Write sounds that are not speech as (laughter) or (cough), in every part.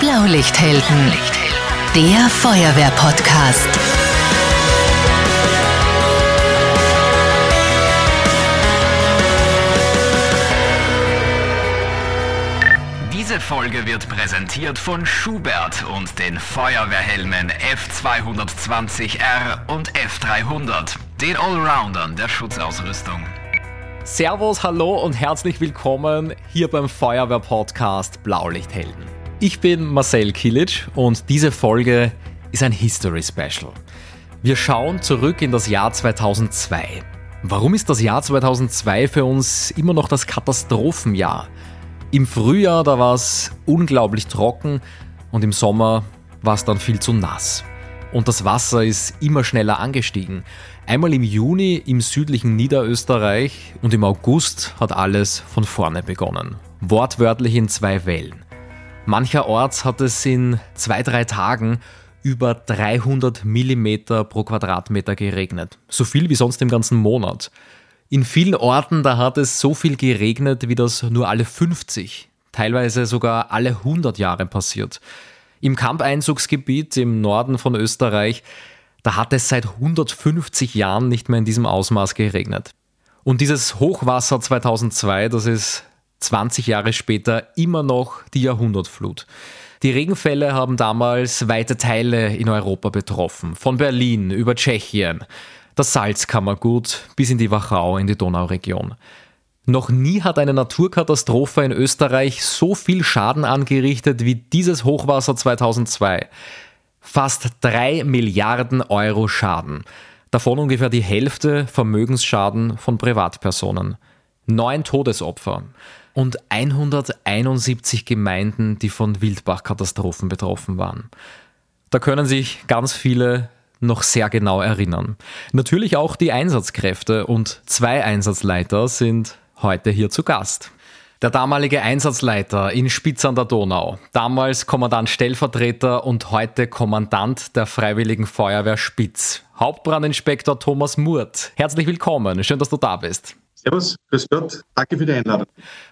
Blaulichthelden, der Feuerwehr-Podcast. Diese Folge wird präsentiert von Schubert und den Feuerwehrhelmen F220R und F300, den Allroundern der Schutzausrüstung. Servus, hallo und herzlich willkommen hier beim Feuerwehr-Podcast Blaulichthelden. Ich bin Marcel Kilic und diese Folge ist ein History Special. Wir schauen zurück in das Jahr 2002. Warum ist das Jahr 2002 für uns immer noch das Katastrophenjahr? Im Frühjahr, da war es unglaublich trocken und im Sommer war es dann viel zu nass. Und das Wasser ist immer schneller angestiegen. Einmal im Juni im südlichen Niederösterreich und im August hat alles von vorne begonnen. Wortwörtlich in zwei Wellen. Mancherorts hat es in zwei, drei Tagen über 300 Millimeter pro Quadratmeter geregnet. So viel wie sonst im ganzen Monat. In vielen Orten, da hat es so viel geregnet, wie das nur alle 50, teilweise sogar alle 100 Jahre passiert. Im Kampeinzugsgebiet im Norden von Österreich, da hat es seit 150 Jahren nicht mehr in diesem Ausmaß geregnet. Und dieses Hochwasser 2002, das ist 20 Jahre später immer noch die Jahrhundertflut. Die Regenfälle haben damals weite Teile in Europa betroffen, von Berlin über Tschechien das Salzkammergut bis in die Wachau in die Donauregion. Noch nie hat eine Naturkatastrophe in Österreich so viel Schaden angerichtet wie dieses Hochwasser 2002. Fast drei Milliarden Euro Schaden. Davon ungefähr die Hälfte Vermögensschaden von Privatpersonen. Neun Todesopfer und 171 Gemeinden, die von Wildbachkatastrophen betroffen waren. Da können sich ganz viele noch sehr genau erinnern. Natürlich auch die Einsatzkräfte und zwei Einsatzleiter sind heute hier zu Gast. Der damalige Einsatzleiter in Spitz an der Donau, damals Kommandant Stellvertreter und heute Kommandant der Freiwilligen Feuerwehr Spitz, Hauptbrandinspektor Thomas Murt. Herzlich willkommen, schön, dass du da bist. Servus, grüß Gott, danke für die Einladung.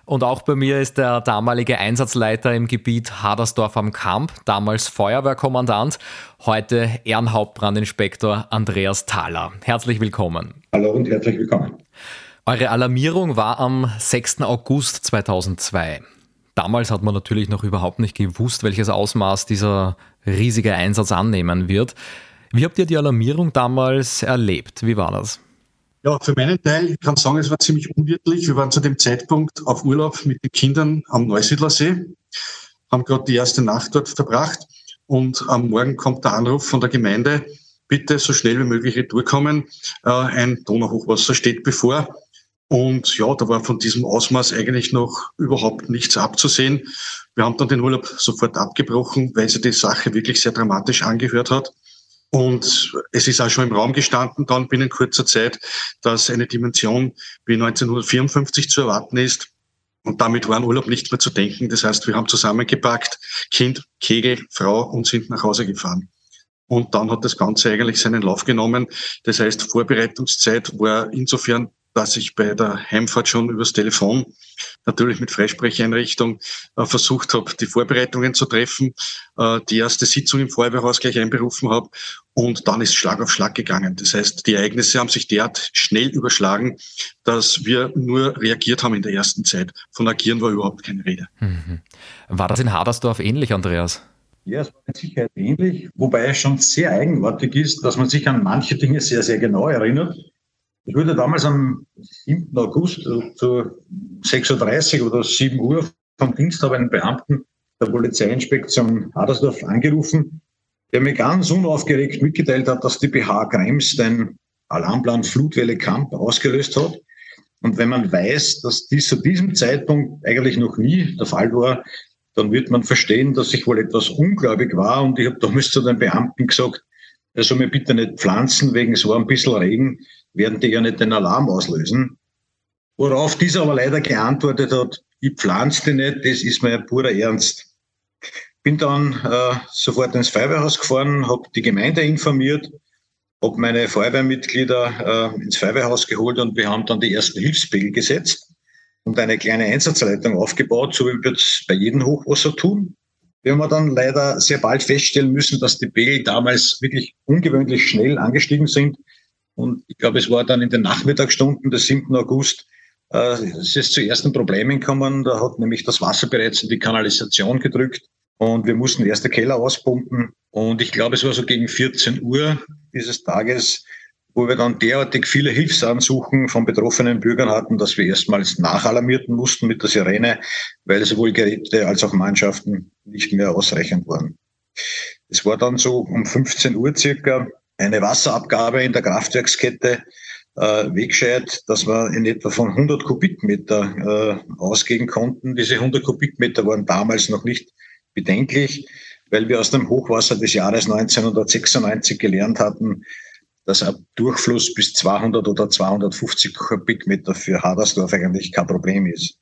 Und auch bei mir ist der damalige Einsatzleiter im Gebiet Hadersdorf am Kamp, damals Feuerwehrkommandant, heute Ehrenhauptbrandinspektor Andreas Thaler. Herzlich willkommen. Hallo und herzlich willkommen. Eure Alarmierung war am 6. August 2002. Damals hat man natürlich noch überhaupt nicht gewusst, welches Ausmaß dieser riesige Einsatz annehmen wird. Wie habt ihr die Alarmierung damals erlebt? Wie war das? Ja, für meinen Teil, ich kann sagen, es war ziemlich unwirtlich. Wir waren zu dem Zeitpunkt auf Urlaub mit den Kindern am Neusiedlersee, haben gerade die erste Nacht dort verbracht und am Morgen kommt der Anruf von der Gemeinde, bitte so schnell wie möglich retourkommen. Äh, ein Donauhochwasser steht bevor. Und ja, da war von diesem Ausmaß eigentlich noch überhaupt nichts abzusehen. Wir haben dann den Urlaub sofort abgebrochen, weil sich die Sache wirklich sehr dramatisch angehört hat. Und es ist auch schon im Raum gestanden, dann binnen kurzer Zeit, dass eine Dimension wie 1954 zu erwarten ist. Und damit war an Urlaub nicht mehr zu denken. Das heißt, wir haben zusammengepackt, Kind, Kegel, Frau und sind nach Hause gefahren. Und dann hat das Ganze eigentlich seinen Lauf genommen. Das heißt, Vorbereitungszeit war insofern dass ich bei der Heimfahrt schon übers Telefon, natürlich mit Freisprecheinrichtung, äh, versucht habe, die Vorbereitungen zu treffen, äh, die erste Sitzung im Feuerwehrhaus gleich einberufen habe und dann ist Schlag auf Schlag gegangen. Das heißt, die Ereignisse haben sich derart schnell überschlagen, dass wir nur reagiert haben in der ersten Zeit. Von Agieren war überhaupt keine Rede. Mhm. War das in Hadersdorf ähnlich, Andreas? Ja, es war mit Sicherheit ähnlich, wobei es schon sehr eigenartig ist, dass man sich an manche Dinge sehr, sehr genau erinnert. Ich wurde damals am 7. August zu 6.30 Uhr oder 7 Uhr vom Dienst habe einen Beamten der Polizeiinspektion Hadersdorf angerufen, der mir ganz unaufgeregt mitgeteilt hat, dass die BH Krems den Alarmplan Flutwelle Kamp ausgelöst hat. Und wenn man weiß, dass dies zu diesem Zeitpunkt eigentlich noch nie der Fall war, dann wird man verstehen, dass ich wohl etwas ungläubig war. Und ich habe damals zu den Beamten gesagt, er soll mir bitte nicht pflanzen wegen so ein bisschen Regen werden die ja nicht den Alarm auslösen. Worauf dieser aber leider geantwortet hat, ich pflanze die nicht, das ist mir purer Ernst. Bin dann äh, sofort ins Feuerwehrhaus gefahren, habe die Gemeinde informiert, habe meine Feuerwehrmitglieder äh, ins Feuerwehrhaus geholt und wir haben dann die ersten Hilfspegel gesetzt und eine kleine Einsatzleitung aufgebaut, so wie wir es bei jedem Hochwasser tun. Wir haben dann leider sehr bald feststellen müssen, dass die Pegel damals wirklich ungewöhnlich schnell angestiegen sind. Und ich glaube, es war dann in den Nachmittagsstunden des 7. August, äh, es ist zu ersten Problemen gekommen. Da hat nämlich das Wasser bereits in die Kanalisation gedrückt und wir mussten erst den Keller auspumpen. Und ich glaube, es war so gegen 14 Uhr dieses Tages, wo wir dann derartig viele Hilfsansuchen von betroffenen Bürgern hatten, dass wir erstmals nachalarmierten mussten mit der Sirene, weil sowohl Geräte als auch Mannschaften nicht mehr ausreichend waren. Es war dann so um 15 Uhr circa eine Wasserabgabe in der Kraftwerkskette äh, weggescheit, dass wir in etwa von 100 Kubikmeter äh, ausgehen konnten. Diese 100 Kubikmeter waren damals noch nicht bedenklich, weil wir aus dem Hochwasser des Jahres 1996 gelernt hatten, dass ein Durchfluss bis 200 oder 250 Kubikmeter für Hadersdorf eigentlich kein Problem ist.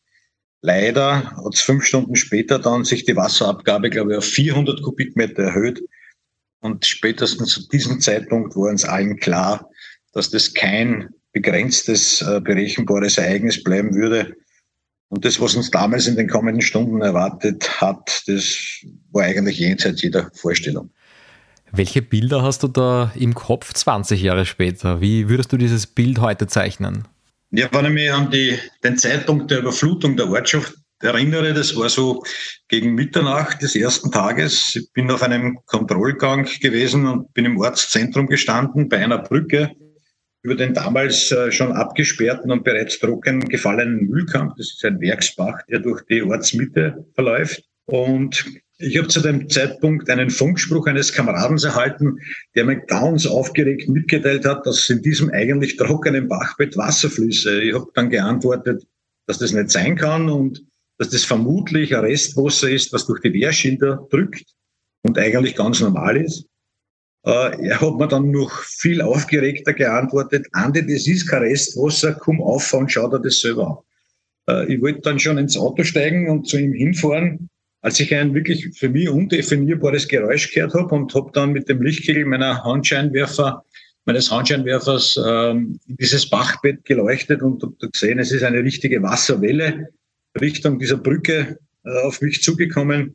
Leider hat es fünf Stunden später dann sich die Wasserabgabe, glaube ich, auf 400 Kubikmeter erhöht. Und spätestens zu diesem Zeitpunkt war uns allen klar, dass das kein begrenztes, äh, berechenbares Ereignis bleiben würde. Und das, was uns damals in den kommenden Stunden erwartet hat, das war eigentlich jenseits jeder Vorstellung. Welche Bilder hast du da im Kopf 20 Jahre später? Wie würdest du dieses Bild heute zeichnen? Ja, wenn ich mich an die, den Zeitpunkt der Überflutung der Ortschaft erinnere, das war so gegen Mitternacht des ersten Tages. Ich bin auf einem Kontrollgang gewesen und bin im Ortszentrum gestanden bei einer Brücke über den damals äh, schon abgesperrten und bereits trocken gefallenen Mühlkamp. Das ist ein Werksbach, der durch die Ortsmitte verläuft. Und ich habe zu dem Zeitpunkt einen Funkspruch eines Kameraden erhalten, der mir ganz aufgeregt mitgeteilt hat, dass in diesem eigentlich trockenen Bachbett Wasser fließe. Ich habe dann geantwortet, dass das nicht sein kann und dass das vermutlich ein Restwasser ist, was durch die Wehrschilder drückt und eigentlich ganz normal ist. Äh, er hat mir dann noch viel aufgeregter geantwortet, Andi, das ist kein Restwasser, komm auf und schau dir das selber an. Äh, ich wollte dann schon ins Auto steigen und zu ihm hinfahren, als ich ein wirklich für mich undefinierbares Geräusch gehört habe und habe dann mit dem Lichtkegel meiner Handscheinwerfer, meines Handscheinwerfers ähm, dieses Bachbett geleuchtet und habe gesehen, es ist eine richtige Wasserwelle Richtung dieser Brücke äh, auf mich zugekommen.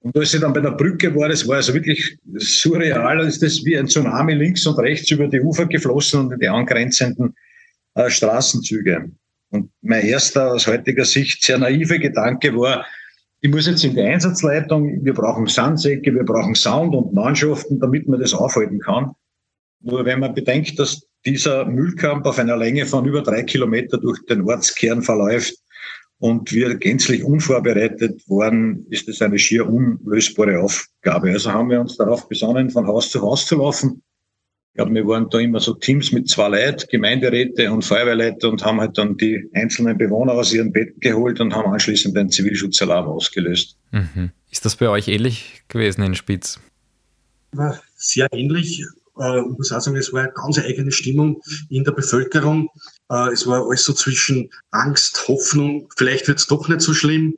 Und als ich dann bei der Brücke war, das war also wirklich surreal, ist das wie ein Tsunami links und rechts über die Ufer geflossen und in die angrenzenden äh, Straßenzüge. Und mein erster aus heutiger Sicht sehr naive Gedanke war, ich muss jetzt in die Einsatzleitung, wir brauchen Sandsäcke, wir brauchen Sound und Mannschaften, damit man das aufhalten kann. Nur wenn man bedenkt, dass dieser Müllkamp auf einer Länge von über drei Kilometer durch den Ortskern verläuft, und wir gänzlich unvorbereitet waren, ist es eine schier unlösbare Aufgabe. Also haben wir uns darauf besonnen, von Haus zu Haus zu laufen. Ich glaube, wir waren da immer so Teams mit zwei Leuten, Gemeinderäte und Feuerwehrleute und haben halt dann die einzelnen Bewohner aus ihren Betten geholt und haben anschließend einen Zivilschutzalarm ausgelöst. Mhm. Ist das bei euch ähnlich gewesen in Spitz? War sehr ähnlich. Äh, ich muss auch sagen, es war eine ganz eigene Stimmung in der Bevölkerung. Äh, es war alles so zwischen Angst, Hoffnung, vielleicht wird es doch nicht so schlimm,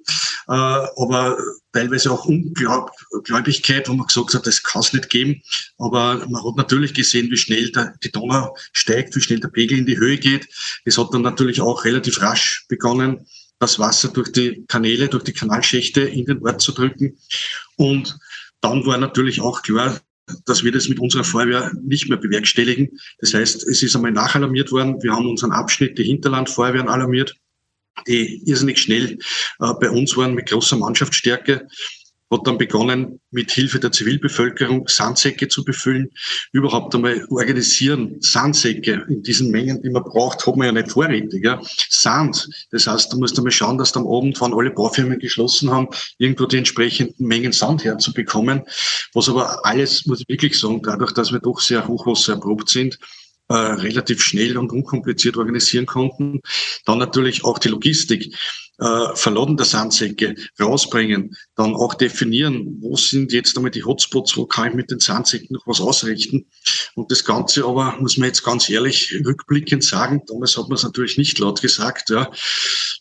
äh, aber teilweise auch Ungläubigkeit, wo man gesagt hat, das kann es nicht geben. Aber man hat natürlich gesehen, wie schnell der, die Donau steigt, wie schnell der Pegel in die Höhe geht. Es hat dann natürlich auch relativ rasch begonnen, das Wasser durch die Kanäle, durch die Kanalschächte in den Ort zu drücken. Und dann war natürlich auch klar, dass wir das mit unserer Feuerwehr nicht mehr bewerkstelligen. Das heißt, es ist einmal nachalarmiert worden. Wir haben unseren Abschnitt, die Hinterlandfeuerwehren alarmiert, die irrsinnig schnell äh, bei uns waren mit großer Mannschaftsstärke hat dann begonnen, mit Hilfe der Zivilbevölkerung Sandsäcke zu befüllen, überhaupt einmal organisieren. Sandsäcke in diesen Mengen, die man braucht, hat man ja nicht vorrätig. Ja. Sand, das heißt, du musst einmal schauen, dass du am Abend, wann alle Baufirmen geschlossen haben, irgendwo die entsprechenden Mengen Sand herzubekommen. Was aber alles, muss ich wirklich sagen, dadurch, dass wir doch sehr hochwassererprobt sind, äh, relativ schnell und unkompliziert organisieren konnten. Dann natürlich auch die Logistik äh, der Sandsäcke rausbringen, dann auch definieren, wo sind jetzt einmal die Hotspots, wo kann ich mit den Sandsäcken noch was ausrichten. Und das Ganze aber, muss man jetzt ganz ehrlich rückblickend sagen, damals hat man es natürlich nicht laut gesagt, ja,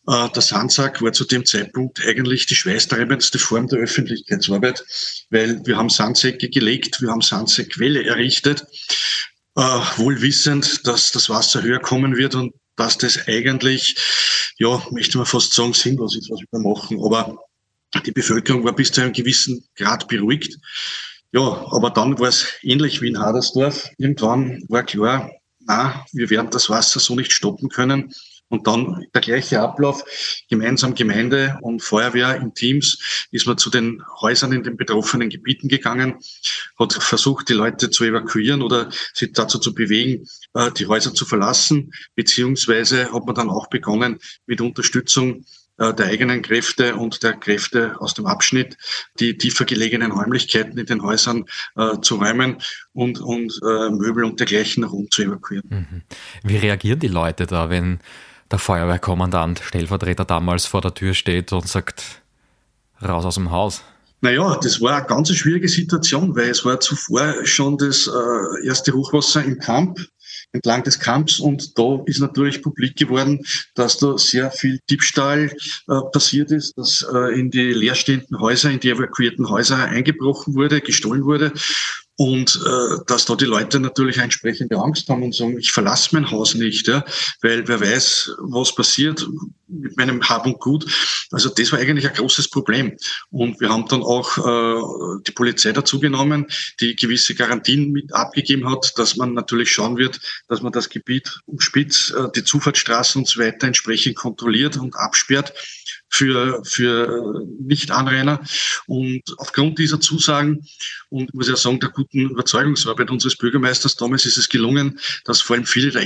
äh, der Sandsack war zu dem Zeitpunkt eigentlich die schweißtreibendste Form der Öffentlichkeitsarbeit, weil wir haben Sandsäcke gelegt, wir haben Sandsäckwelle errichtet, äh, wohl wissend, dass das Wasser höher kommen wird und dass das eigentlich, ja, möchte man fast sagen, sinnlos ist, was wir machen. Aber Die Bevölkerung war bis zu einem gewissen Grad beruhigt. Ja, aber dann war es ähnlich wie in Hadersdorf. Irgendwann war klar, na, wir werden das Wasser so nicht stoppen können. Und dann der gleiche Ablauf, gemeinsam Gemeinde und Feuerwehr in Teams, ist man zu den Häusern in den betroffenen Gebieten gegangen, hat versucht, die Leute zu evakuieren oder sie dazu zu bewegen, äh, die Häuser zu verlassen, beziehungsweise hat man dann auch begonnen, mit Unterstützung äh, der eigenen Kräfte und der Kräfte aus dem Abschnitt, die tiefer gelegenen Räumlichkeiten in den Häusern äh, zu räumen und, und äh, Möbel und dergleichen unten zu evakuieren. Mhm. Wie reagieren die Leute da, wenn der Feuerwehrkommandant, Stellvertreter damals vor der Tür steht und sagt, raus aus dem Haus? Naja, das war eine ganz schwierige Situation, weil es war zuvor schon das äh, erste Hochwasser im Camp entlang des Camps und da ist natürlich publik geworden, dass da sehr viel Diebstahl äh, passiert ist, dass äh, in die leerstehenden Häuser, in die evakuierten Häuser eingebrochen wurde, gestohlen wurde und äh, dass da die Leute natürlich entsprechende Angst haben und sagen, ich verlasse mein Haus nicht, ja, weil wer weiß, was passiert mit meinem Hab und Gut. Also das war eigentlich ein großes Problem. Und wir haben dann auch äh, die Polizei dazu genommen, die gewisse Garantien mit abgegeben hat, dass man natürlich schauen wird, dass man das Gebiet umspitzt, äh, die Zufahrtsstraßen und so weiter entsprechend kontrolliert und absperrt für, für Nicht-Anrainer. Und aufgrund dieser Zusagen und muss ja sagen, der guten Überzeugungsarbeit unseres Bürgermeisters damals ist es gelungen, dass vor allem viele der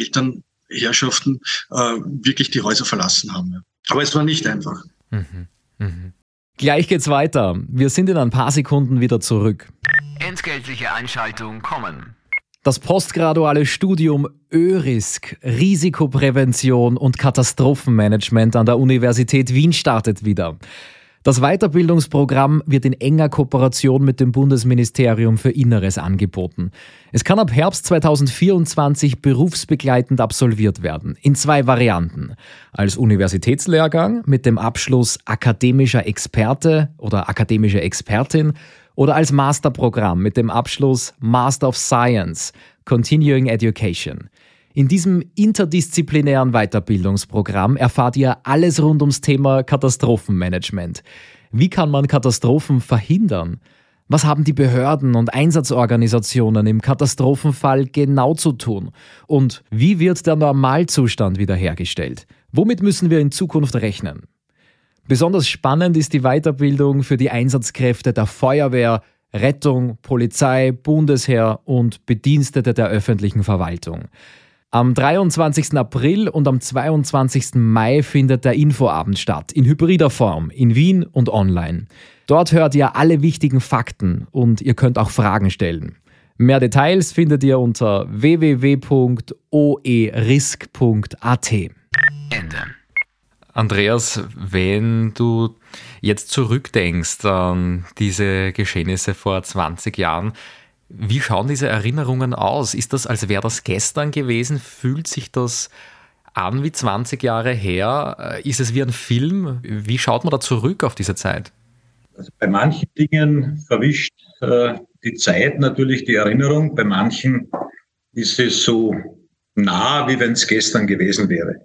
Elternherrschaften äh, wirklich die Häuser verlassen haben. Aber es war nicht einfach. Mhm. Mhm. Gleich geht's weiter. Wir sind in ein paar Sekunden wieder zurück. Entgeltliche Einschaltung kommen. Das postgraduale Studium ÖRISK, Risikoprävention und Katastrophenmanagement an der Universität Wien startet wieder. Das Weiterbildungsprogramm wird in enger Kooperation mit dem Bundesministerium für Inneres angeboten. Es kann ab Herbst 2024 berufsbegleitend absolviert werden, in zwei Varianten. Als Universitätslehrgang mit dem Abschluss akademischer Experte oder akademische Expertin oder als Masterprogramm mit dem Abschluss Master of Science, Continuing Education. In diesem interdisziplinären Weiterbildungsprogramm erfahrt ihr alles rund ums Thema Katastrophenmanagement. Wie kann man Katastrophen verhindern? Was haben die Behörden und Einsatzorganisationen im Katastrophenfall genau zu tun? Und wie wird der Normalzustand wiederhergestellt? Womit müssen wir in Zukunft rechnen? Besonders spannend ist die Weiterbildung für die Einsatzkräfte der Feuerwehr, Rettung, Polizei, Bundesheer und Bedienstete der öffentlichen Verwaltung. Am 23. April und am 22. Mai findet der Infoabend statt, in hybrider Form, in Wien und online. Dort hört ihr alle wichtigen Fakten und ihr könnt auch Fragen stellen. Mehr Details findet ihr unter www.oerisk.at. Ende. Andreas, wenn du jetzt zurückdenkst an diese Geschehnisse vor 20 Jahren, wie schauen diese Erinnerungen aus? Ist das, als wäre das gestern gewesen? Fühlt sich das an wie 20 Jahre her? Ist es wie ein Film? Wie schaut man da zurück auf diese Zeit? Also bei manchen Dingen verwischt äh, die Zeit natürlich die Erinnerung. Bei manchen ist es so nah, wie wenn es gestern gewesen wäre.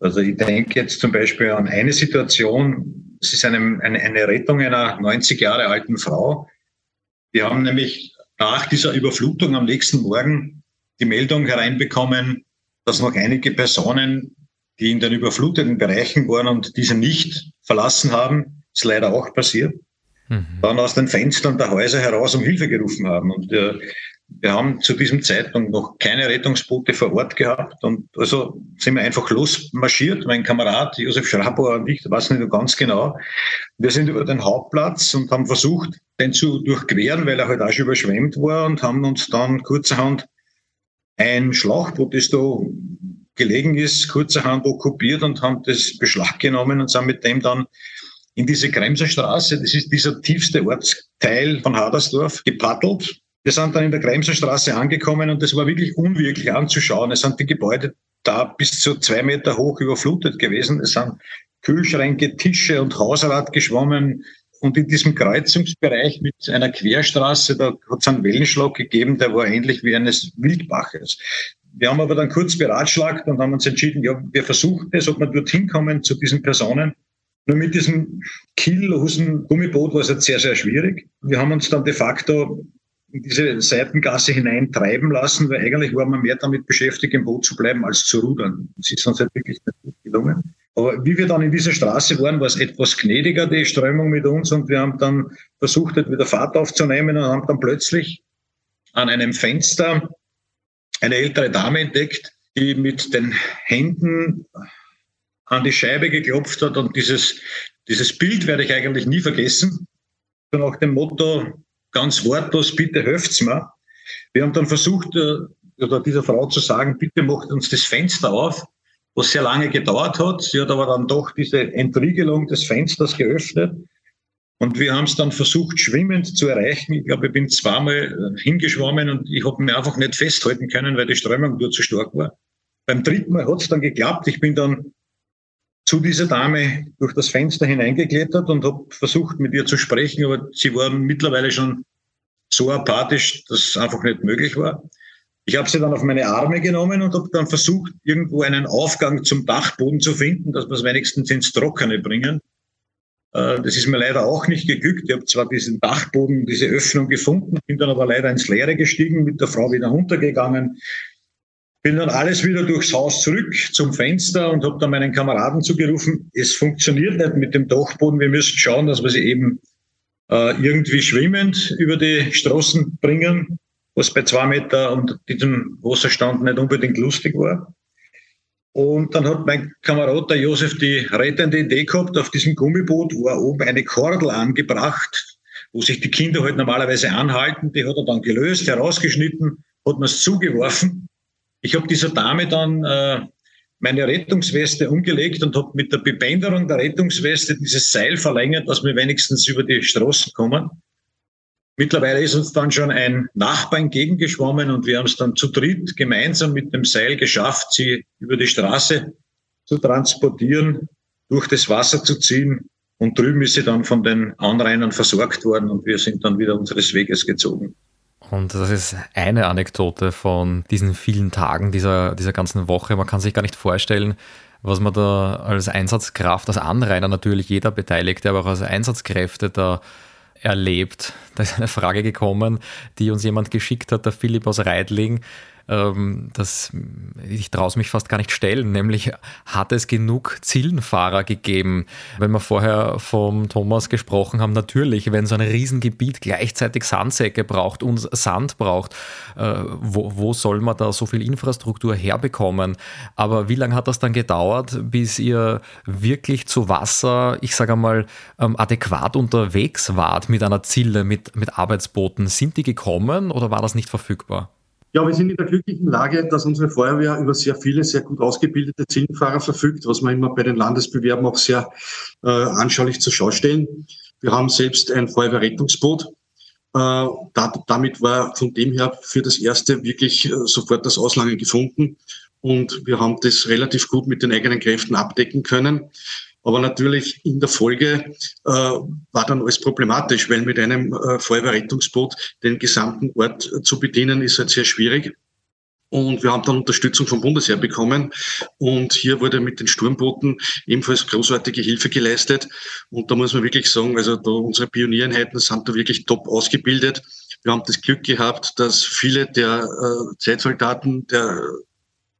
Also ich denke jetzt zum Beispiel an eine Situation, es ist eine, eine, eine Rettung einer 90 Jahre alten Frau. Wir haben nämlich nach dieser Überflutung am nächsten Morgen die Meldung hereinbekommen, dass noch einige Personen, die in den überfluteten Bereichen waren und diese nicht verlassen haben, ist leider auch passiert, mhm. dann aus den Fenstern der Häuser heraus um Hilfe gerufen haben. Und äh, wir haben zu diesem Zeitpunkt noch keine Rettungsboote vor Ort gehabt und also sind wir einfach losmarschiert. Mein Kamerad Josef Schrabauer und ich, weiß nicht ganz genau. Wir sind über den Hauptplatz und haben versucht, den zu durchqueren, weil er halt auch schon überschwemmt war und haben uns dann kurzerhand ein Schlauchboot, das da gelegen ist, kurzerhand okkupiert und haben das Beschlag genommen und sind mit dem dann in diese Kremser Straße, das ist dieser tiefste Ortsteil von Hadersdorf, gepaddelt wir sind dann in der Kremser Straße angekommen und es war wirklich unwirklich anzuschauen. Es sind die Gebäude da bis zu zwei Meter hoch überflutet gewesen. Es sind Kühlschränke, Tische und Hausrat geschwommen. Und in diesem Kreuzungsbereich mit einer Querstraße, da hat es einen Wellenschlag gegeben, der war ähnlich wie eines Wildbaches. Wir haben aber dann kurz beratschlagt und haben uns entschieden, ja, wir versuchen es, ob wir dorthin kommen zu diesen Personen. Nur mit diesem kiellosen Gummiboot war es jetzt sehr, sehr schwierig. Wir haben uns dann de facto in diese Seitengasse hineintreiben lassen, weil eigentlich war man mehr damit beschäftigt, im Boot zu bleiben, als zu rudern. Das ist uns halt wirklich nicht gut gelungen. Aber wie wir dann in dieser Straße waren, war es etwas gnädiger, die Strömung mit uns, und wir haben dann versucht, halt wieder Fahrt aufzunehmen und haben dann plötzlich an einem Fenster eine ältere Dame entdeckt, die mit den Händen an die Scheibe geklopft hat und dieses, dieses Bild werde ich eigentlich nie vergessen. So nach dem Motto, ganz wortlos, bitte helft's mir. Wir haben dann versucht, äh, oder dieser Frau zu sagen, bitte macht uns das Fenster auf, was sehr lange gedauert hat. Sie hat aber dann doch diese Entriegelung des Fensters geöffnet. Und wir haben es dann versucht, schwimmend zu erreichen. Ich glaube, ich bin zweimal äh, hingeschwommen und ich habe mich einfach nicht festhalten können, weil die Strömung nur zu stark war. Beim dritten Mal hat es dann geklappt. Ich bin dann zu dieser Dame durch das Fenster hineingeklettert und habe versucht, mit ihr zu sprechen, aber sie war mittlerweile schon so apathisch, dass es einfach nicht möglich war. Ich habe sie dann auf meine Arme genommen und habe dann versucht, irgendwo einen Aufgang zum Dachboden zu finden, dass wir es wenigstens ins Trockene bringen. Äh, das ist mir leider auch nicht geglückt. Ich habe zwar diesen Dachboden, diese Öffnung gefunden, bin dann aber leider ins Leere gestiegen, mit der Frau wieder runtergegangen. Bin dann alles wieder durchs Haus zurück zum Fenster und habe dann meinen Kameraden zugerufen, es funktioniert nicht mit dem Dachboden, wir müssen schauen, dass wir sie eben äh, irgendwie schwimmend über die Straßen bringen, was bei zwei Meter und diesem Wasserstand nicht unbedingt lustig war. Und dann hat mein Kamerad, der Josef, die rettende Idee gehabt, auf diesem Gummiboot war oben eine Kordel angebracht, wo sich die Kinder halt normalerweise anhalten. Die hat er dann gelöst, herausgeschnitten, hat mir es zugeworfen ich habe dieser Dame dann äh, meine Rettungsweste umgelegt und habe mit der Bebänderung der Rettungsweste dieses Seil verlängert, dass wir wenigstens über die Straßen kommen. Mittlerweile ist uns dann schon ein Nachbar entgegengeschwommen und wir haben es dann zu dritt gemeinsam mit dem Seil geschafft, sie über die Straße zu transportieren, durch das Wasser zu ziehen und drüben ist sie dann von den Anrainern versorgt worden und wir sind dann wieder unseres Weges gezogen. Und das ist eine Anekdote von diesen vielen Tagen dieser, dieser ganzen Woche. Man kann sich gar nicht vorstellen, was man da als Einsatzkraft, als Anrainer natürlich jeder Beteiligte, aber auch als Einsatzkräfte da erlebt. Da ist eine Frage gekommen, die uns jemand geschickt hat, der Philipp aus Reidling ähm, das, ich traue es mich fast gar nicht stellen, nämlich hat es genug Zillenfahrer gegeben? Wenn wir vorher vom Thomas gesprochen haben, natürlich, wenn so ein Riesengebiet gleichzeitig Sandsäcke braucht und Sand braucht, äh, wo, wo soll man da so viel Infrastruktur herbekommen? Aber wie lange hat das dann gedauert, bis ihr wirklich zu Wasser, ich sage einmal, ähm, adäquat unterwegs wart mit einer Zille, mit, mit Arbeitsbooten? Sind die gekommen oder war das nicht verfügbar? Ja, wir sind in der glücklichen Lage, dass unsere Feuerwehr über sehr viele, sehr gut ausgebildete Zielfahrer verfügt, was wir immer bei den Landesbewerben auch sehr äh, anschaulich zur Schau stellen. Wir haben selbst ein Feuerwehrrettungsboot. Äh, da, damit war von dem her für das erste wirklich äh, sofort das Auslangen gefunden. Und wir haben das relativ gut mit den eigenen Kräften abdecken können. Aber natürlich in der Folge äh, war dann alles problematisch, weil mit einem äh, Feuerwehrrettungsboot den gesamten Ort zu bedienen ist halt sehr schwierig. Und wir haben dann Unterstützung vom Bundesheer bekommen. Und hier wurde mit den Sturmbooten ebenfalls großartige Hilfe geleistet. Und da muss man wirklich sagen, also da unsere Pioniereinheiten sind da wirklich top ausgebildet. Wir haben das Glück gehabt, dass viele der äh, Zeitsoldaten der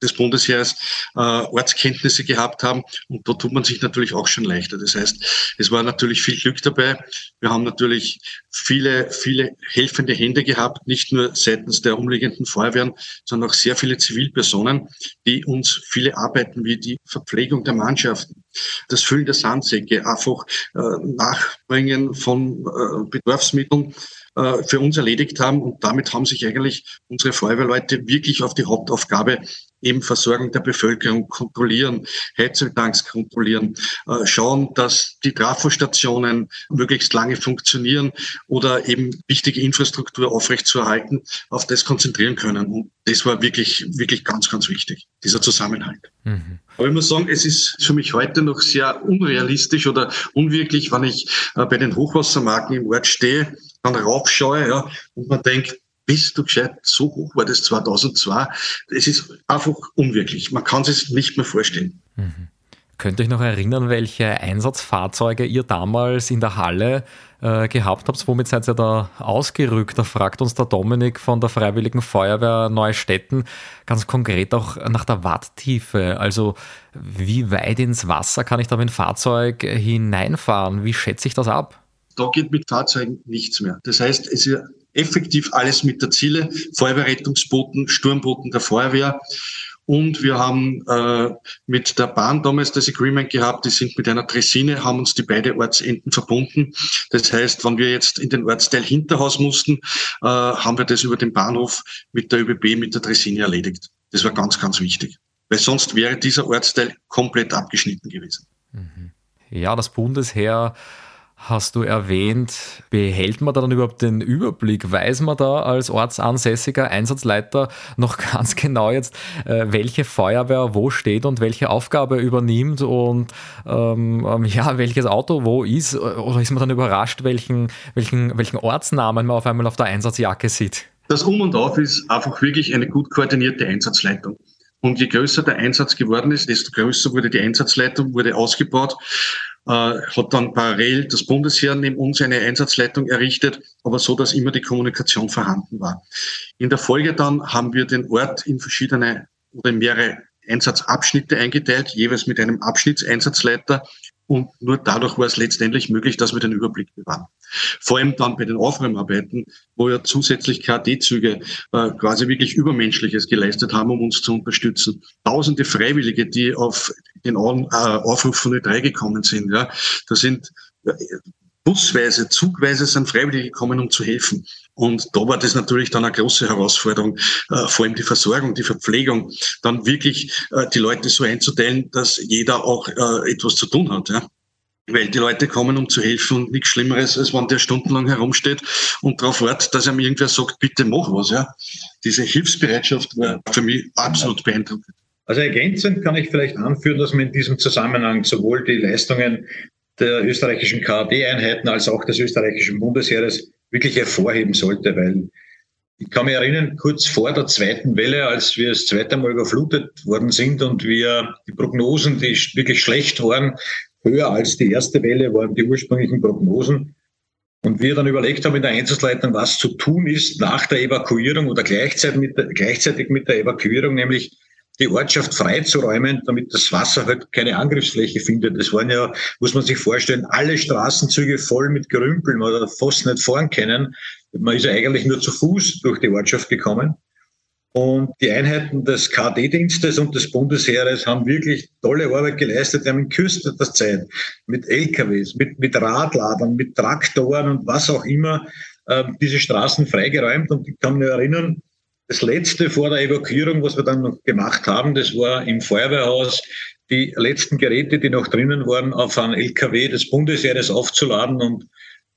des Bundesheers äh, Ortskenntnisse gehabt haben. Und da tut man sich natürlich auch schon leichter. Das heißt, es war natürlich viel Glück dabei. Wir haben natürlich viele, viele helfende Hände gehabt, nicht nur seitens der umliegenden Feuerwehren, sondern auch sehr viele Zivilpersonen, die uns viele Arbeiten wie die Verpflegung der Mannschaften, das Füllen der Sandsäcke, einfach äh, Nachbringen von äh, Bedarfsmitteln äh, für uns erledigt haben. Und damit haben sich eigentlich unsere Feuerwehrleute wirklich auf die Hauptaufgabe eben Versorgung der Bevölkerung kontrollieren, Heizöltanks kontrollieren, äh, schauen, dass die Trafostationen möglichst lange funktionieren oder eben wichtige Infrastruktur aufrechtzuerhalten, auf das konzentrieren können. Und das war wirklich, wirklich ganz, ganz wichtig, dieser Zusammenhalt. Mhm. Aber ich muss sagen, es ist für mich heute noch sehr unrealistisch oder unwirklich, wenn ich äh, bei den Hochwassermarken im Ort stehe, dann raufschaue ja, und man denkt, bist du gescheit, so hoch war das 2002. Es ist einfach unwirklich. Man kann es sich nicht mehr vorstellen. Mhm. Könnt ihr euch noch erinnern, welche Einsatzfahrzeuge ihr damals in der Halle äh, gehabt habt? Womit seid ihr da ausgerückt? Da fragt uns der Dominik von der Freiwilligen Feuerwehr Neustetten ganz konkret auch nach der Watttiefe. Also wie weit ins Wasser kann ich da mit dem Fahrzeug hineinfahren? Wie schätze ich das ab? Da geht mit Fahrzeugen nichts mehr. Das heißt, es ist effektiv alles mit der Ziele, Feuerwehrrettungsbooten, Sturmbooten der Feuerwehr. Und wir haben äh, mit der Bahn damals das Agreement gehabt, die sind mit einer Dressine, haben uns die beiden Ortsenden verbunden. Das heißt, wenn wir jetzt in den Ortsteil Hinterhaus mussten, äh, haben wir das über den Bahnhof mit der ÖBB, mit der Dressine erledigt. Das war ganz, ganz wichtig. Weil sonst wäre dieser Ortsteil komplett abgeschnitten gewesen. Mhm. Ja, das Bundesheer hast du erwähnt. Behält man da dann überhaupt den Überblick? Weiß man da als ortsansässiger Einsatzleiter noch (laughs) ganz genau jetzt, äh, welche Feuerwehr wo steht und welche Aufgabe übernimmt und ähm, ähm, ja, welches Auto wo ist? Oder ist man dann überrascht, welchen, welchen, welchen Ortsnamen man auf einmal auf der Einsatzjacke sieht? Das Um und Auf ist einfach wirklich eine gut koordinierte Einsatzleitung. Und je größer der Einsatz geworden ist, desto größer wurde die Einsatzleitung, wurde ausgebaut, hat dann parallel das Bundesheer neben uns eine Einsatzleitung errichtet, aber so, dass immer die Kommunikation vorhanden war. In der Folge dann haben wir den Ort in verschiedene oder mehrere Einsatzabschnitte eingeteilt, jeweils mit einem Abschnittseinsatzleiter und nur dadurch war es letztendlich möglich, dass wir den Überblick bewahren. Vor allem dann bei den Aufräumarbeiten, wo ja zusätzlich KD-Züge äh, quasi wirklich Übermenschliches geleistet haben, um uns zu unterstützen. Tausende Freiwillige, die auf den äh, Aufruf von Ö3 gekommen sind. Ja. Da sind äh, busweise, zugweise sind Freiwillige gekommen, um zu helfen. Und da war das natürlich dann eine große Herausforderung, äh, vor allem die Versorgung, die Verpflegung, dann wirklich äh, die Leute so einzuteilen, dass jeder auch äh, etwas zu tun hat. Ja? Weil die Leute kommen, um zu helfen und nichts Schlimmeres, als wenn der stundenlang herumsteht und darauf wartet, dass ihm irgendwer sagt, bitte mach was. Ja? Diese Hilfsbereitschaft war für mich absolut beeindruckend. Also ergänzend kann ich vielleicht anführen, dass man in diesem Zusammenhang sowohl die Leistungen der österreichischen KAD-Einheiten als auch des österreichischen Bundesheeres wirklich hervorheben sollte, weil ich kann mich erinnern, kurz vor der zweiten Welle, als wir das zweite Mal überflutet worden sind und wir die Prognosen, die wirklich schlecht waren, höher als die erste Welle waren die ursprünglichen Prognosen. Und wir dann überlegt haben in der Einsatzleitung, was zu tun ist nach der Evakuierung oder gleichzeitig mit der, gleichzeitig mit der Evakuierung, nämlich die Ortschaft freizuräumen, damit das Wasser halt keine Angriffsfläche findet. Das waren ja, muss man sich vorstellen, alle Straßenzüge voll mit Gerümpeln oder fast nicht fahren können. Man ist ja eigentlich nur zu Fuß durch die Ortschaft gekommen. Und die Einheiten des KD-Dienstes und des Bundesheeres haben wirklich tolle Arbeit geleistet. Die haben in kürzester Zeit mit LKWs, mit, mit Radladern, mit Traktoren und was auch immer äh, diese Straßen freigeräumt. Und ich kann mich erinnern, das letzte vor der Evakuierung, was wir dann noch gemacht haben, das war im Feuerwehrhaus, die letzten Geräte, die noch drinnen waren, auf einen LKW des Bundesheeres aufzuladen und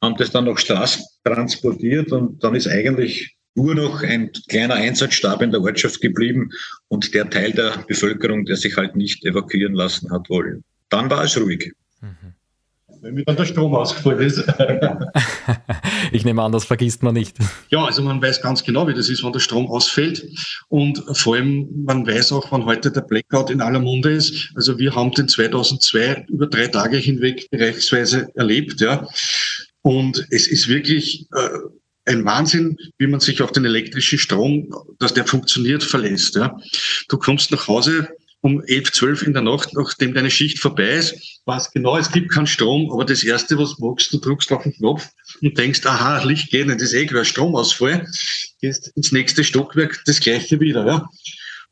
haben das dann noch Straßen transportiert und dann ist eigentlich nur noch ein kleiner Einsatzstab in der Ortschaft geblieben und der Teil der Bevölkerung, der sich halt nicht evakuieren lassen hat wollen. Dann war es ruhig. Wenn mir dann der Strom ausgefallen ist. (laughs) ich nehme an, das vergisst man nicht. Ja, also man weiß ganz genau, wie das ist, wenn der Strom ausfällt. Und vor allem, man weiß auch, wann heute der Blackout in aller Munde ist. Also wir haben den 2002 über drei Tage hinweg bereichsweise erlebt. Ja. Und es ist wirklich äh, ein Wahnsinn, wie man sich auf den elektrischen Strom, dass der funktioniert, verlässt. Ja. Du kommst nach Hause, um 11, 12 in der Nacht, nachdem deine Schicht vorbei ist, weißt genau, es gibt keinen Strom, aber das Erste, was machst, du drückst auf den Knopf und denkst, aha, Licht geht nicht, das ist eh klar, Stromausfall, gehst ins nächste Stockwerk, das gleiche wieder. Ja.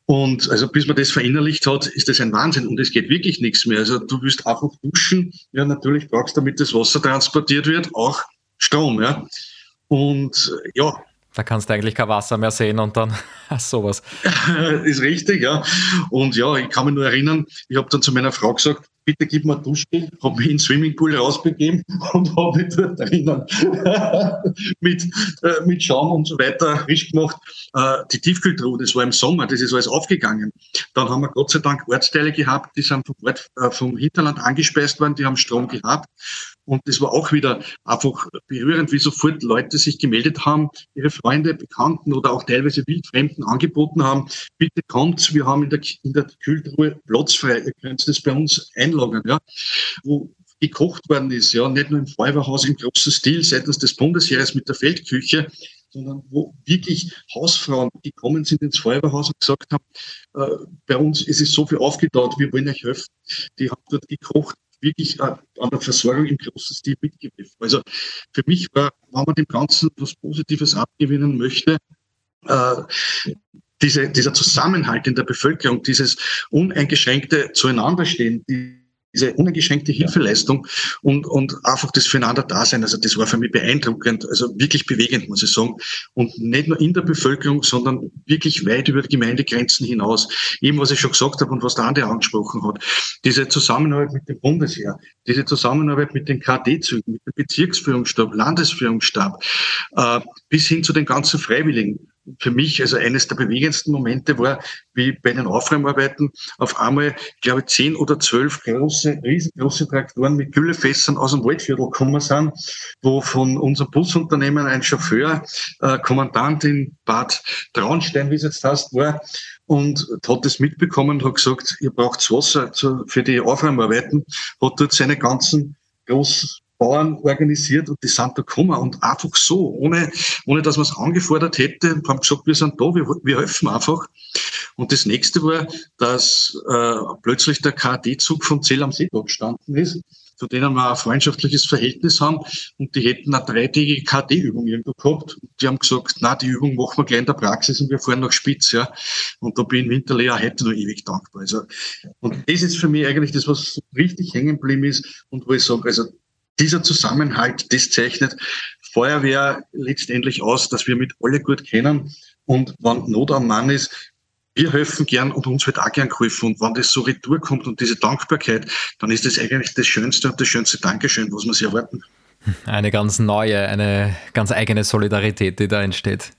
Und also bis man das verinnerlicht hat, ist das ein Wahnsinn und es geht wirklich nichts mehr. Also du willst einfach duschen, ja natürlich brauchst du, damit das Wasser transportiert wird, auch Strom. Ja. Und ja, da kannst du eigentlich kein Wasser mehr sehen und dann (laughs) sowas. (laughs) ist richtig, ja. Und ja, ich kann mich nur erinnern, ich habe dann zu meiner Frau gesagt, bitte gib mir Duschgel, habe mich in den Swimmingpool rausbegeben (laughs) und habe mich dort drinnen (laughs) mit, äh, mit Schaum und so weiter frisch gemacht. Äh, die Tiefkühltruhe, das war im Sommer, das ist alles aufgegangen. Dann haben wir Gott sei Dank Ortsteile gehabt, die sind vom, Ort, äh, vom Hinterland angespeist worden, die haben Strom gehabt. Und das war auch wieder einfach berührend, wie sofort Leute sich gemeldet haben, ihre Freunde, Bekannten oder auch teilweise Wildfremden angeboten haben, bitte kommt, wir haben in der, in der Kühltruhe Platz frei, ihr könnt das bei uns einladen Weinlagern, ja, wo gekocht worden ist, ja, nicht nur im Feuerwehrhaus im großen Stil seitens des Bundesheeres mit der Feldküche, sondern wo wirklich Hausfrauen gekommen sind ins Feuerwehrhaus und gesagt haben, äh, bei uns ist es so viel aufgetaut, wir wollen euch helfen. Die haben dort gekocht, wirklich äh, an der Versorgung im großen Stil mitgegriffen. Also für mich war, wenn man dem Ganzen was Positives abgewinnen möchte, äh, diese, dieser Zusammenhalt in der Bevölkerung, dieses uneingeschränkte Zueinanderstehen, die diese uneingeschränkte Hilfeleistung und, und einfach das füreinander Dasein. Also das war für mich beeindruckend, also wirklich bewegend, muss ich sagen. Und nicht nur in der Bevölkerung, sondern wirklich weit über die Gemeindegrenzen hinaus. Eben, was ich schon gesagt habe und was der andere angesprochen hat. Diese Zusammenarbeit mit dem Bundesheer, diese Zusammenarbeit mit den KD-Zügen, mit dem Bezirksführungsstab, Landesführungsstab, äh, bis hin zu den ganzen Freiwilligen für mich also eines der bewegendsten Momente war, wie bei den Aufräumarbeiten auf einmal, glaube ich, zehn oder zwölf große, riesengroße Traktoren mit Güllefässern aus dem Waldviertel gekommen sind, wo von unserem Busunternehmen ein Chauffeur, äh, Kommandant in Bad Traunstein, wie es jetzt heißt, war, und hat das mitbekommen hat gesagt, ihr braucht Wasser für die Aufräumarbeiten, hat dort seine ganzen groß Bauern organisiert und die sind da gekommen und einfach so, ohne, ohne dass man es angefordert hätte, haben gesagt, wir sind da, wir, wir helfen einfach. Und das nächste war, dass äh, plötzlich der KD-Zug von Zell am See dort gestanden ist, zu denen wir ein freundschaftliches Verhältnis haben und die hätten eine dreitägige KD-Übung irgendwo gehabt. Die haben gesagt, na, die Übung machen wir gleich in der Praxis und wir fahren nach Spitz, ja. Und da bin ich Winterlee auch heute noch ewig dankbar. Also, und das ist für mich eigentlich das, was richtig hängen geblieben ist und wo ich sage, also dieser Zusammenhalt, das zeichnet Feuerwehr letztendlich aus, dass wir mit alle gut kennen und wenn Not am Mann ist, wir helfen gern und uns wird auch gern geholfen. Und wenn das so retour kommt und diese Dankbarkeit, dann ist das eigentlich das Schönste und das schönste Dankeschön, was man sich erwarten. Eine ganz neue, eine ganz eigene Solidarität, die da entsteht.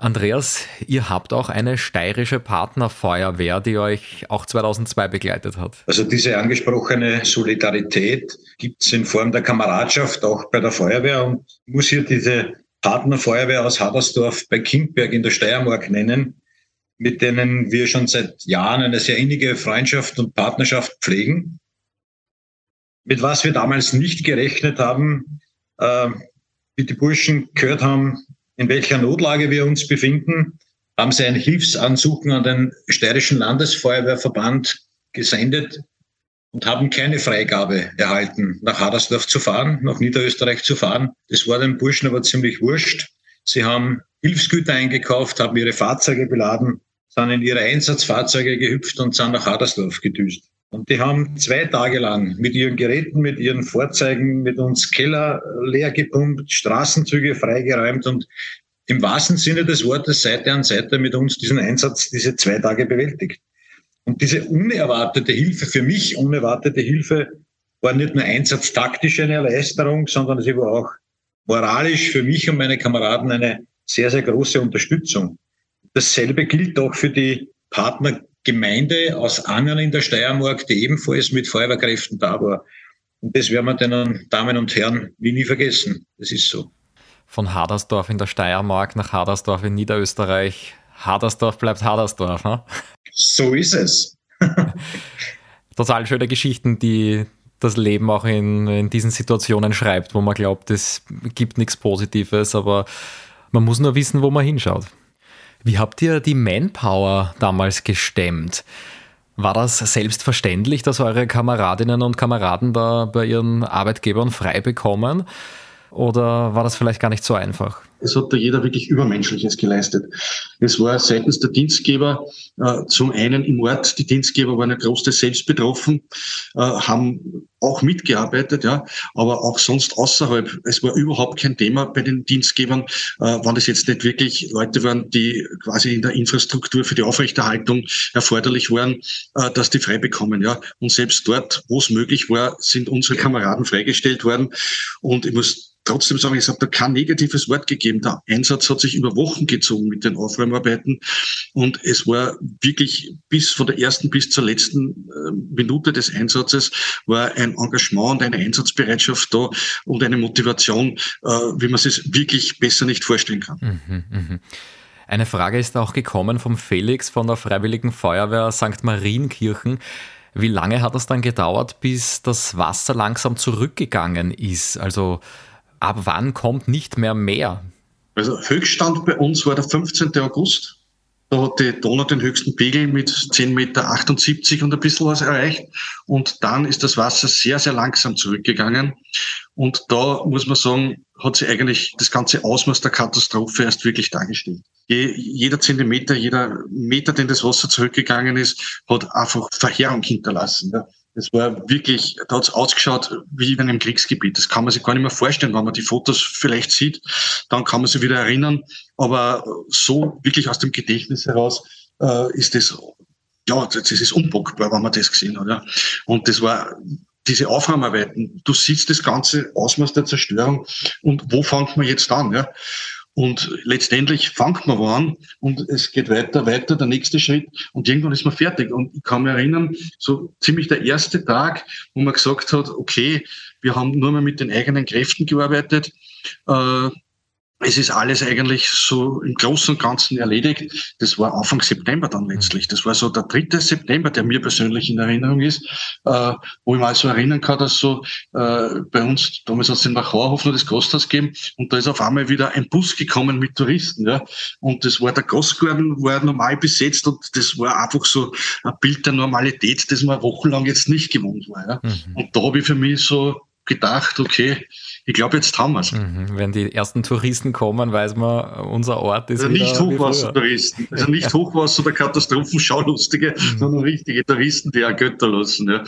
Andreas, ihr habt auch eine steirische Partnerfeuerwehr, die euch auch 2002 begleitet hat. Also diese angesprochene Solidarität gibt es in Form der Kameradschaft auch bei der Feuerwehr und muss hier diese Partnerfeuerwehr aus Hadersdorf bei Kindberg in der Steiermark nennen, mit denen wir schon seit Jahren eine sehr innige Freundschaft und Partnerschaft pflegen. Mit was wir damals nicht gerechnet haben, äh, wie die Burschen gehört haben, in welcher Notlage wir uns befinden, haben sie ein Hilfsansuchen an den Steirischen Landesfeuerwehrverband gesendet und haben keine Freigabe erhalten, nach Hadersdorf zu fahren, nach Niederösterreich zu fahren. Das war den Burschen aber ziemlich wurscht. Sie haben Hilfsgüter eingekauft, haben ihre Fahrzeuge beladen, sind in ihre Einsatzfahrzeuge gehüpft und sind nach Hadersdorf gedüst. Und die haben zwei Tage lang mit ihren Geräten, mit ihren Fahrzeugen, mit uns Keller leer gepumpt, Straßenzüge freigeräumt und im wahrsten Sinne des Wortes Seite an Seite mit uns diesen Einsatz diese zwei Tage bewältigt. Und diese unerwartete Hilfe, für mich unerwartete Hilfe, war nicht nur einsatztaktisch eine Erleichterung, sondern sie war auch moralisch für mich und meine Kameraden eine sehr, sehr große Unterstützung. Dasselbe gilt auch für die Partner Gemeinde aus Angern in der Steiermark, die ebenfalls mit Feuerwehrkräften da war. Und das werden wir den Damen und Herren wie nie vergessen. Das ist so. Von Hadersdorf in der Steiermark nach Hadersdorf in Niederösterreich. Hadersdorf bleibt Hadersdorf, ne? So ist es. (laughs) Total schöne Geschichten, die das Leben auch in, in diesen Situationen schreibt, wo man glaubt, es gibt nichts Positives, aber man muss nur wissen, wo man hinschaut. Wie habt ihr die Manpower damals gestemmt? War das selbstverständlich, dass eure Kameradinnen und Kameraden da bei ihren Arbeitgebern frei bekommen? Oder war das vielleicht gar nicht so einfach? Es hat da jeder wirklich Übermenschliches geleistet. Es war seitens der Dienstgeber äh, zum einen im Ort, die Dienstgeber waren ja großteils selbst betroffen, äh, haben auch mitgearbeitet, ja, aber auch sonst außerhalb. Es war überhaupt kein Thema bei den Dienstgebern, äh, wann das jetzt nicht wirklich Leute waren, die quasi in der Infrastruktur für die Aufrechterhaltung erforderlich waren, äh, dass die frei bekommen, ja. Und selbst dort, wo es möglich war, sind unsere Kameraden freigestellt worden. Und ich muss trotzdem sagen, es hat da kein negatives Wort gegeben. Der Einsatz hat sich über Wochen gezogen mit den Aufräumarbeiten und es war wirklich bis von der ersten bis zur letzten äh, Minute des Einsatzes war ein Engagement und eine Einsatzbereitschaft da und eine Motivation, äh, wie man es wirklich besser nicht vorstellen kann. Mhm, mh. Eine Frage ist auch gekommen vom Felix von der Freiwilligen Feuerwehr St. Marienkirchen. Wie lange hat es dann gedauert, bis das Wasser langsam zurückgegangen ist? Also ab wann kommt nicht mehr mehr? Also Höchststand bei uns war der 15. August. Da hat die Donau den höchsten Pegel mit 10,78 Meter und ein bisschen was erreicht. Und dann ist das Wasser sehr, sehr langsam zurückgegangen. Und da muss man sagen, hat sich eigentlich das ganze Ausmaß der Katastrophe erst wirklich dargestellt. Je, jeder Zentimeter, jeder Meter, den das Wasser zurückgegangen ist, hat einfach Verheerung hinterlassen. Das war wirklich, da hat es ausgeschaut wie in einem Kriegsgebiet. Das kann man sich gar nicht mehr vorstellen, wenn man die Fotos vielleicht sieht. Dann kann man sich wieder erinnern. Aber so wirklich aus dem Gedächtnis heraus äh, ist das, ja, das ist unbockbar, wenn man das gesehen hat. Ja. Und das war diese Aufräumarbeiten. Du siehst das ganze Ausmaß der Zerstörung und wo fängt man jetzt an? Ja? Und letztendlich fängt man an und es geht weiter, weiter, der nächste Schritt und irgendwann ist man fertig. Und ich kann mich erinnern, so ziemlich der erste Tag, wo man gesagt hat, okay, wir haben nur mehr mit den eigenen Kräften gearbeitet. Äh, es ist alles eigentlich so im Großen und Ganzen erledigt. Das war Anfang September dann letztlich. Das war so der dritte September, der mir persönlich in Erinnerung ist, äh, wo ich mal so erinnern kann, dass so äh, bei uns, damals hat es den Wachauerhof noch das Gasthaus gegeben und da ist auf einmal wieder ein Bus gekommen mit Touristen. Ja. Und das war der Gastgarten, war normal besetzt und das war einfach so ein Bild der Normalität, das man wochenlang jetzt nicht gewohnt war. Ja. Mhm. Und da habe ich für mich so gedacht, okay, ich glaube, jetzt haben wir es. Mhm. Wenn die ersten Touristen kommen, weiß man, unser Ort ist. Also nicht Hochwassertouristen, also (laughs) nicht Hochwasser- oder Katastrophenschaulustiger, mhm. sondern richtige Touristen, die auch Götter lassen. Ja.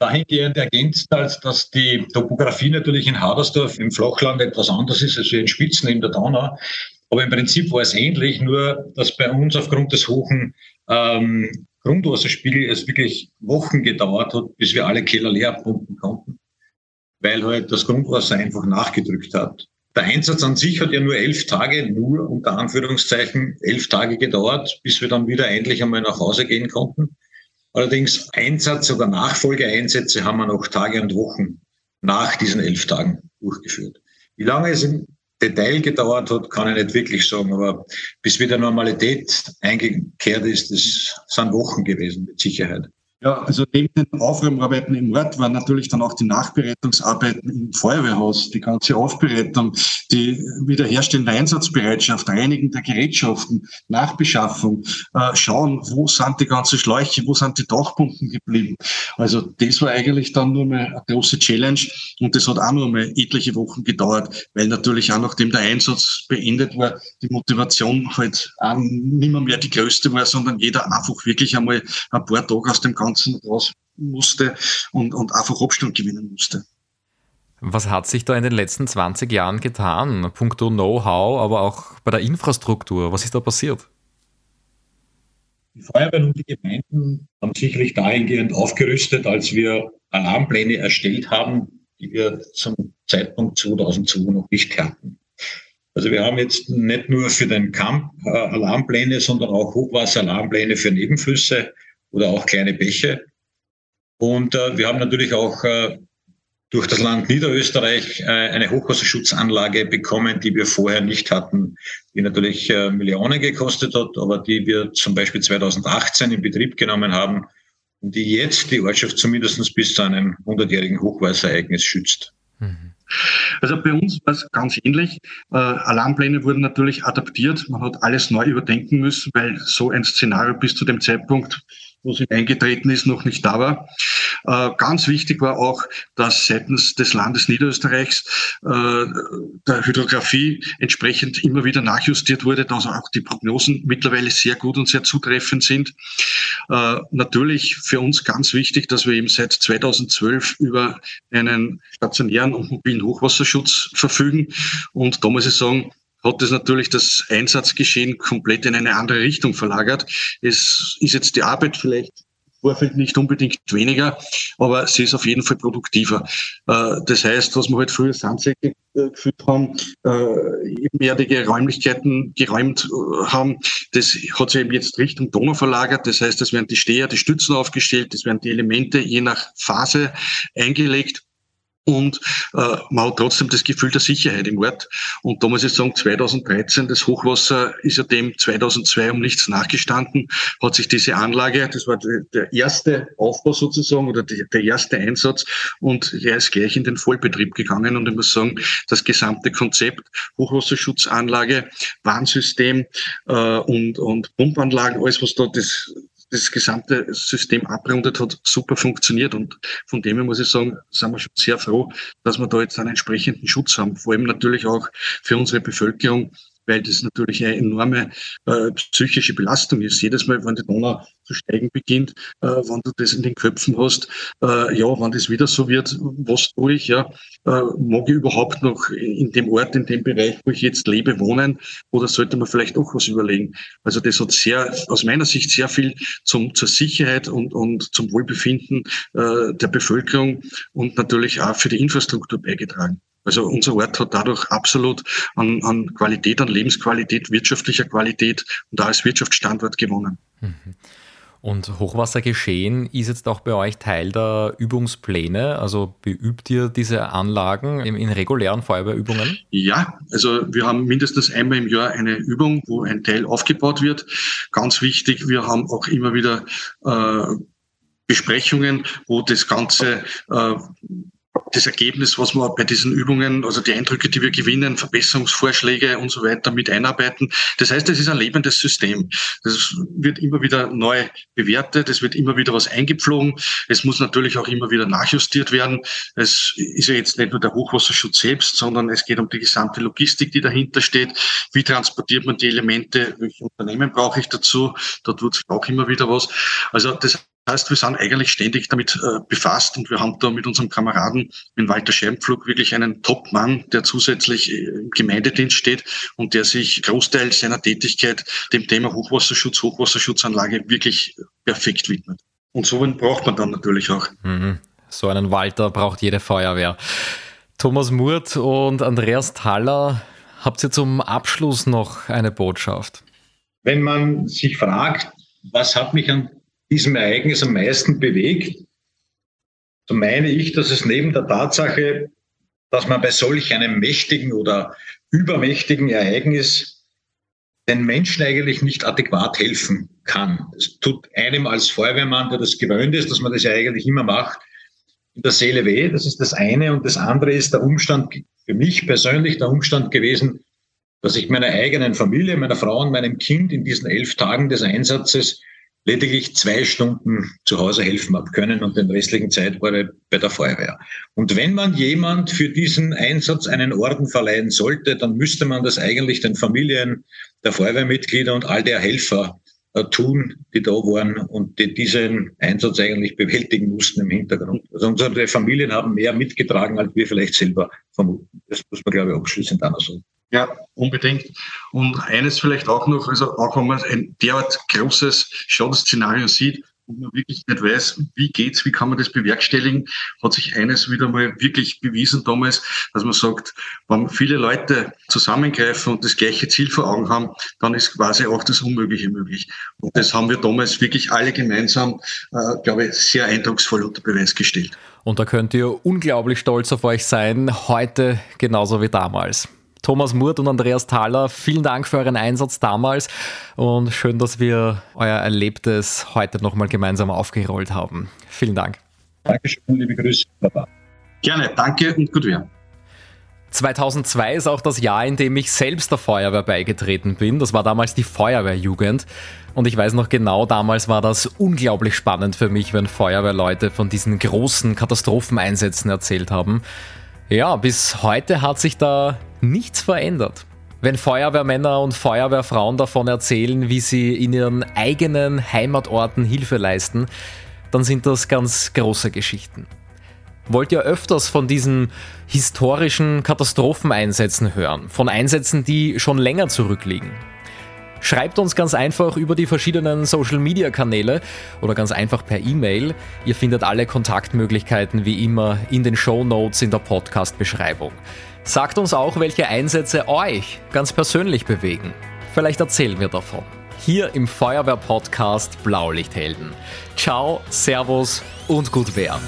Dahingehend ergänzt, als dass die Topografie natürlich in Hadersdorf im Flachland etwas anders ist als in Spitzen in der Donau. Aber im Prinzip war es ähnlich, nur dass bei uns aufgrund des hohen ähm, Grundwasserspiegels es wirklich Wochen gedauert hat, bis wir alle Keller leer pumpen konnten weil halt das Grundwasser einfach nachgedrückt hat. Der Einsatz an sich hat ja nur elf Tage, nur unter Anführungszeichen elf Tage gedauert, bis wir dann wieder endlich einmal nach Hause gehen konnten. Allerdings Einsatz oder Nachfolgeeinsätze haben wir noch Tage und Wochen nach diesen elf Tagen durchgeführt. Wie lange es im Detail gedauert hat, kann ich nicht wirklich sagen, aber bis wieder Normalität eingekehrt ist, das sind Wochen gewesen, mit Sicherheit. Ja, also neben den Aufräumarbeiten im Ort waren natürlich dann auch die Nachbereitungsarbeiten im Feuerwehrhaus, die ganze Aufbereitung, die wiederherstellende Einsatzbereitschaft, Reinigen der Gerätschaften, Nachbeschaffung, äh, schauen, wo sind die ganzen Schläuche, wo sind die Dachpumpen geblieben. Also das war eigentlich dann nur mal eine große Challenge und das hat auch nur mal etliche Wochen gedauert, weil natürlich auch nachdem der Einsatz beendet war, die Motivation halt auch nicht mehr, mehr die größte war, sondern jeder einfach wirklich einmal ein paar Tage aus dem Ganzen raus musste und, und einfach Abstand gewinnen musste. Was hat sich da in den letzten 20 Jahren getan? Punkto Know-how, aber auch bei der Infrastruktur. Was ist da passiert? Die Feuerwehren und die Gemeinden haben sicherlich dahingehend aufgerüstet, als wir Alarmpläne erstellt haben, die wir zum Zeitpunkt 2002 noch nicht hatten. Also wir haben jetzt nicht nur für den Camp äh, Alarmpläne, sondern auch Hochwasseralarmpläne für Nebenflüsse, oder auch kleine Bäche. Und äh, wir haben natürlich auch äh, durch das Land Niederösterreich äh, eine Hochwasserschutzanlage bekommen, die wir vorher nicht hatten, die natürlich äh, Millionen gekostet hat, aber die wir zum Beispiel 2018 in Betrieb genommen haben und die jetzt die Ortschaft zumindest bis zu einem 100-jährigen Hochwasserereignis schützt. Mhm. Also bei uns war es ganz ähnlich. Äh, Alarmpläne wurden natürlich adaptiert. Man hat alles neu überdenken müssen, weil so ein Szenario bis zu dem Zeitpunkt wo sie eingetreten ist, noch nicht da war. Äh, ganz wichtig war auch, dass seitens des Landes Niederösterreichs äh, der Hydrographie entsprechend immer wieder nachjustiert wurde, dass auch die Prognosen mittlerweile sehr gut und sehr zutreffend sind. Äh, natürlich für uns ganz wichtig, dass wir eben seit 2012 über einen stationären und mobilen Hochwasserschutz verfügen. Und da muss ich sagen, hat es natürlich das Einsatzgeschehen komplett in eine andere Richtung verlagert. Es ist jetzt die Arbeit vielleicht Vorfeld nicht unbedingt weniger, aber sie ist auf jeden Fall produktiver. Äh, das heißt, was wir halt früher Sandsäcke äh, gefüllt haben, äh, ebenerdige Räumlichkeiten geräumt haben, das hat sich eben jetzt Richtung Donau verlagert. Das heißt, es werden die Steher, die Stützen aufgestellt, es werden die Elemente je nach Phase eingelegt und äh, man hat trotzdem das Gefühl der Sicherheit im Ort. Und da muss ich sagen, 2013, das Hochwasser ist ja dem 2002 um nichts nachgestanden, hat sich diese Anlage, das war der erste Aufbau sozusagen oder der erste Einsatz und er ist gleich in den Vollbetrieb gegangen und ich muss sagen, das gesamte Konzept Hochwasserschutzanlage, Warnsystem äh, und, und Pumpanlagen, alles was da das das gesamte System abrundet hat, super funktioniert. Und von dem her muss ich sagen, sind wir schon sehr froh, dass wir da jetzt einen entsprechenden Schutz haben. Vor allem natürlich auch für unsere Bevölkerung, weil das natürlich eine enorme äh, psychische Belastung ist. Jedes Mal, wenn die Donau zu steigen beginnt, äh, wenn du das in den Köpfen hast, äh, ja, wenn das wieder so wird, was tue ich, ja, äh, mag ich überhaupt noch in dem Ort, in dem Bereich, wo ich jetzt lebe, wohnen, oder sollte man vielleicht auch was überlegen? Also das hat sehr, aus meiner Sicht sehr viel zum, zur Sicherheit und, und zum Wohlbefinden äh, der Bevölkerung und natürlich auch für die Infrastruktur beigetragen. Also unser Ort hat dadurch absolut an, an Qualität, an Lebensqualität, wirtschaftlicher Qualität und als Wirtschaftsstandort gewonnen. Mhm. Und Hochwassergeschehen ist jetzt auch bei euch Teil der Übungspläne? Also beübt ihr diese Anlagen in, in, regulären Feuerwehrübungen? Ja, also wir haben mindestens einmal im Jahr eine Übung, wo ein Teil aufgebaut wird. Ganz wichtig, wir haben auch immer wieder äh, Besprechungen, wo das Ganze äh, das Ergebnis, was wir bei diesen Übungen, also die Eindrücke, die wir gewinnen, Verbesserungsvorschläge und so weiter mit einarbeiten. Das heißt, es ist ein lebendes System. Das wird immer wieder neu bewertet, es wird immer wieder was eingepflogen. Es muss natürlich auch immer wieder nachjustiert werden. Es ist ja jetzt nicht nur der Hochwasserschutz selbst, sondern es geht um die gesamte Logistik, die dahinter steht. Wie transportiert man die Elemente? Welche Unternehmen brauche ich dazu? Da tut sich auch immer wieder was. Also das heißt, wir sind eigentlich ständig damit äh, befasst und wir haben da mit unserem Kameraden, mit Walter Schermpflug, wirklich einen Top-Mann, der zusätzlich äh, im Gemeindedienst steht und der sich Großteil seiner Tätigkeit dem Thema Hochwasserschutz, Hochwasserschutzanlage wirklich perfekt widmet. Und so einen braucht man dann natürlich auch. Mhm. So einen Walter braucht jede Feuerwehr. Thomas Murt und Andreas Thaller, habt ihr zum Abschluss noch eine Botschaft? Wenn man sich fragt, was hat mich an diesem Ereignis am meisten bewegt, so meine ich, dass es neben der Tatsache, dass man bei solch einem mächtigen oder übermächtigen Ereignis den Menschen eigentlich nicht adäquat helfen kann. Es tut einem als Feuerwehrmann, der das gewöhnt ist, dass man das ja eigentlich immer macht, in der Seele weh. Das ist das eine. Und das andere ist der Umstand, für mich persönlich der Umstand gewesen, dass ich meiner eigenen Familie, meiner Frau und meinem Kind in diesen elf Tagen des Einsatzes lediglich zwei Stunden zu Hause helfen habe können und den restlichen Zeit war ich bei der Feuerwehr. Und wenn man jemand für diesen Einsatz einen Orden verleihen sollte, dann müsste man das eigentlich den Familien der Feuerwehrmitglieder und all der Helfer äh, tun, die da waren und die diesen Einsatz eigentlich bewältigen mussten im Hintergrund. Also unsere Familien haben mehr mitgetragen, als wir vielleicht selber vermuten. Das muss man, glaube ich, abschließend noch sagen. Ja, unbedingt. Und eines vielleicht auch noch, also auch wenn man ein derart großes Schadensszenario sieht und man wirklich nicht weiß, wie geht's, wie kann man das bewerkstelligen, hat sich eines wieder mal wirklich bewiesen damals, dass man sagt, wenn viele Leute zusammengreifen und das gleiche Ziel vor Augen haben, dann ist quasi auch das Unmögliche möglich. Und das haben wir damals wirklich alle gemeinsam, äh, glaube ich, sehr eindrucksvoll unter Beweis gestellt. Und da könnt ihr unglaublich stolz auf euch sein, heute genauso wie damals. Thomas Murt und Andreas Thaler, vielen Dank für euren Einsatz damals und schön, dass wir euer Erlebtes heute nochmal gemeinsam aufgerollt haben. Vielen Dank. Dankeschön, liebe Grüße. Baba. Gerne, danke und gut werden. 2002 ist auch das Jahr, in dem ich selbst der Feuerwehr beigetreten bin. Das war damals die Feuerwehrjugend. Und ich weiß noch genau, damals war das unglaublich spannend für mich, wenn Feuerwehrleute von diesen großen Katastropheneinsätzen erzählt haben. Ja, bis heute hat sich da nichts verändert. Wenn Feuerwehrmänner und Feuerwehrfrauen davon erzählen, wie sie in ihren eigenen Heimatorten Hilfe leisten, dann sind das ganz große Geschichten. Wollt ihr öfters von diesen historischen Katastropheneinsätzen hören? Von Einsätzen, die schon länger zurückliegen? Schreibt uns ganz einfach über die verschiedenen Social Media Kanäle oder ganz einfach per E-Mail. Ihr findet alle Kontaktmöglichkeiten wie immer in den Show Notes in der Podcast-Beschreibung. Sagt uns auch, welche Einsätze euch ganz persönlich bewegen. Vielleicht erzählen wir davon. Hier im Feuerwehr-Podcast Blaulichthelden. Ciao, Servus und gut wer.